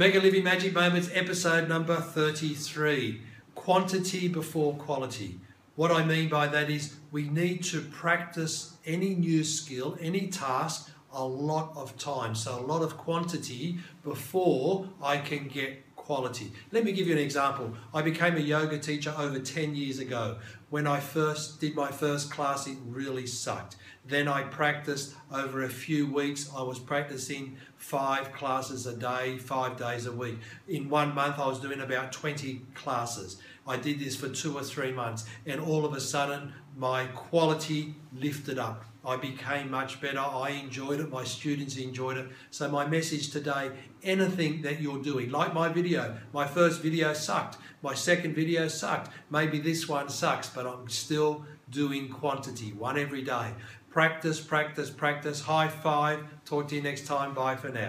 Mega Living Magic Moments, episode number 33 Quantity before quality. What I mean by that is we need to practice any new skill, any task, a lot of time. So, a lot of quantity before I can get quality. Let me give you an example. I became a yoga teacher over 10 years ago. When I first did my first class, it really sucked. Then I practiced over a few weeks. I was practicing five classes a day, five days a week. In one month, I was doing about 20 classes. I did this for two or three months, and all of a sudden, my quality lifted up. I became much better. I enjoyed it. My students enjoyed it. So, my message today anything that you're doing, like my video, my first video sucked. My second video sucked. Maybe this one sucks, but I'm still doing quantity, one every day. Practice, practice, practice. High five. Talk to you next time. Bye for now.